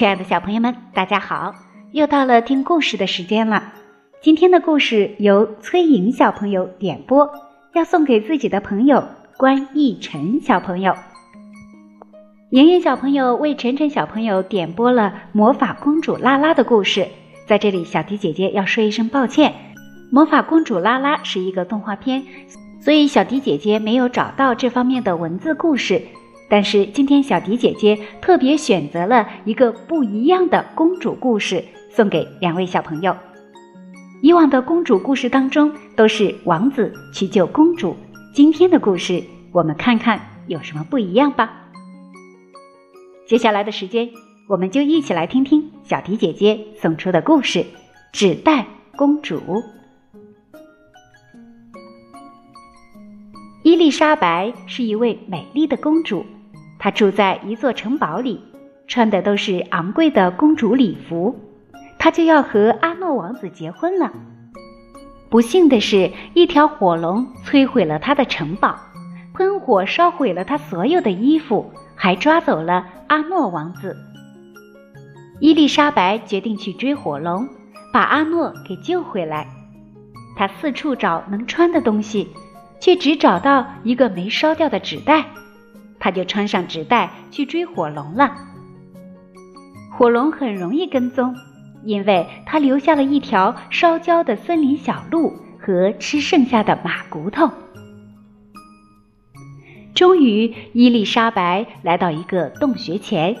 亲爱的小朋友们，大家好！又到了听故事的时间了。今天的故事由崔颖小朋友点播，要送给自己的朋友关逸晨小朋友。莹莹小朋友为晨晨小朋友点播了魔法公主拉拉的故事，在这里，小迪姐姐要说一声抱歉。魔法公主拉拉是一个动画片，所以小迪姐姐没有找到这方面的文字故事。但是今天小迪姐姐特别选择了一个不一样的公主故事，送给两位小朋友。以往的公主故事当中都是王子去救公主，今天的故事我们看看有什么不一样吧。接下来的时间，我们就一起来听听小迪姐姐送出的故事《纸袋公主》。伊丽莎白是一位美丽的公主。她住在一座城堡里，穿的都是昂贵的公主礼服。她就要和阿诺王子结婚了。不幸的是，一条火龙摧毁了她的城堡，喷火烧毁了她所有的衣服，还抓走了阿诺王子。伊丽莎白决定去追火龙，把阿诺给救回来。她四处找能穿的东西，却只找到一个没烧掉的纸袋。他就穿上纸袋去追火龙了。火龙很容易跟踪，因为他留下了一条烧焦的森林小路和吃剩下的马骨头。终于，伊丽莎白来到一个洞穴前，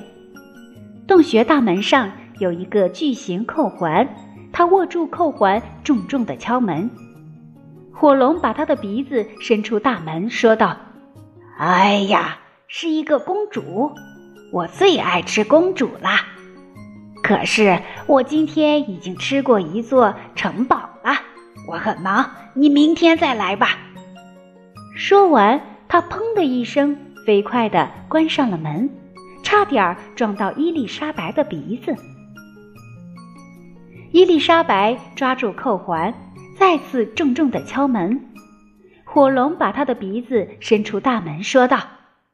洞穴大门上有一个巨型扣环，她握住扣环，重重的敲门。火龙把他的鼻子伸出大门，说道：“哎呀！”是一个公主，我最爱吃公主啦。可是我今天已经吃过一座城堡了，我很忙，你明天再来吧。说完，他砰的一声，飞快地关上了门，差点撞到伊丽莎白的鼻子。伊丽莎白抓住扣环，再次重重地敲门。火龙把他的鼻子伸出大门，说道。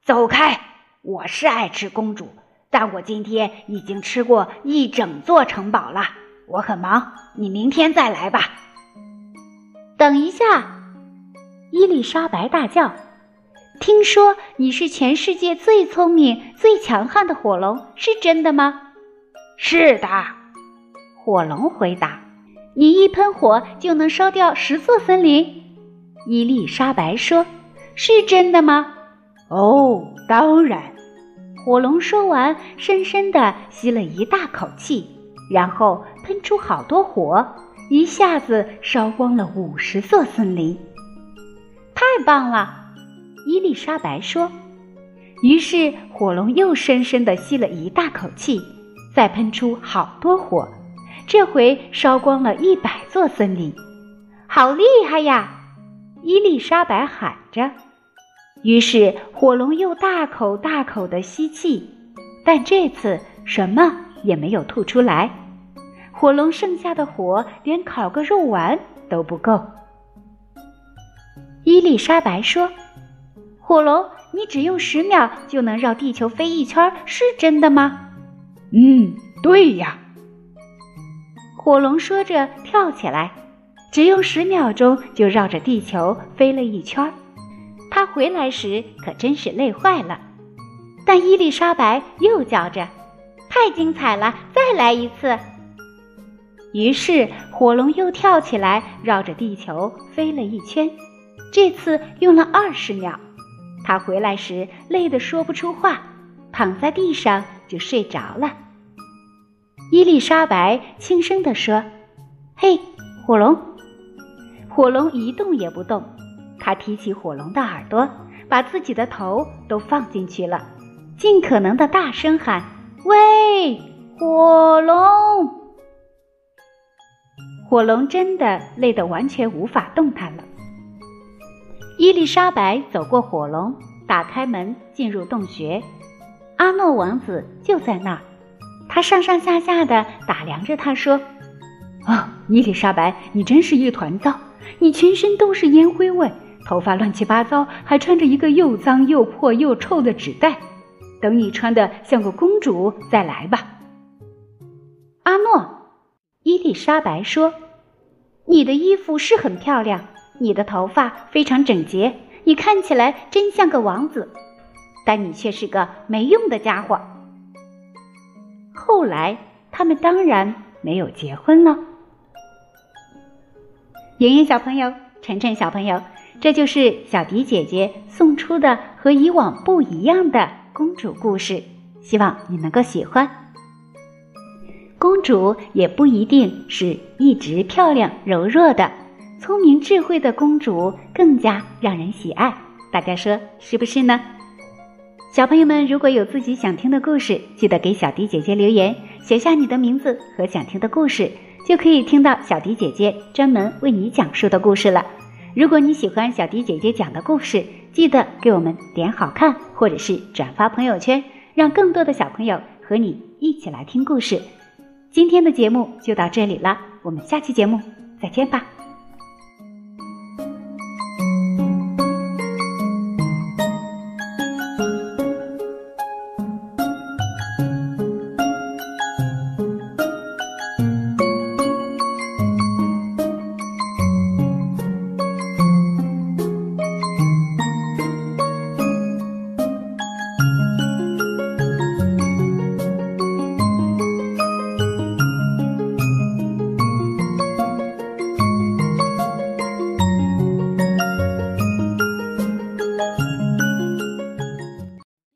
走开！我是爱吃公主，但我今天已经吃过一整座城堡了。我很忙，你明天再来吧。等一下，伊丽莎白大叫：“听说你是全世界最聪明、最强悍的火龙，是真的吗？”“是的。”火龙回答。“你一喷火就能烧掉十座森林。”伊丽莎白说：“是真的吗？”哦，当然。火龙说完，深深地吸了一大口气，然后喷出好多火，一下子烧光了五十座森林。太棒了，伊丽莎白说。于是火龙又深深地吸了一大口气，再喷出好多火，这回烧光了一百座森林。好厉害呀！伊丽莎白喊着。于是火龙又大口大口地吸气，但这次什么也没有吐出来。火龙剩下的火连烤个肉丸都不够。伊丽莎白说：“火龙，你只用十秒就能绕地球飞一圈，是真的吗？”“嗯，对呀。”火龙说着跳起来，只用十秒钟就绕着地球飞了一圈。他回来时可真是累坏了，但伊丽莎白又叫着：“太精彩了，再来一次！”于是火龙又跳起来，绕着地球飞了一圈，这次用了二十秒。他回来时累得说不出话，躺在地上就睡着了。伊丽莎白轻声地说：“嘿，火龙！”火龙一动也不动。他提起火龙的耳朵，把自己的头都放进去了，尽可能的大声喊：“喂，火龙！”火龙真的累得完全无法动弹了。伊丽莎白走过火龙，打开门进入洞穴，阿诺王子就在那儿。他上上下下的打量着他，说：“啊，伊丽莎白，你真是一团糟，你全身都是烟灰味。”头发乱七八糟，还穿着一个又脏又破又臭的纸袋。等你穿的像个公主再来吧。阿诺，伊丽莎白说：“你的衣服是很漂亮，你的头发非常整洁，你看起来真像个王子，但你却是个没用的家伙。”后来，他们当然没有结婚了。莹莹小朋友，晨晨小朋友，这就是小迪姐姐送出的和以往不一样的公主故事，希望你能够喜欢。公主也不一定是一直漂亮柔弱的，聪明智慧的公主更加让人喜爱。大家说是不是呢？小朋友们，如果有自己想听的故事，记得给小迪姐姐留言，写下你的名字和想听的故事，就可以听到小迪姐姐专门为你讲述的故事了。如果你喜欢小迪姐姐讲的故事，记得给我们点好看，或者是转发朋友圈，让更多的小朋友和你一起来听故事。今天的节目就到这里了，我们下期节目再见吧。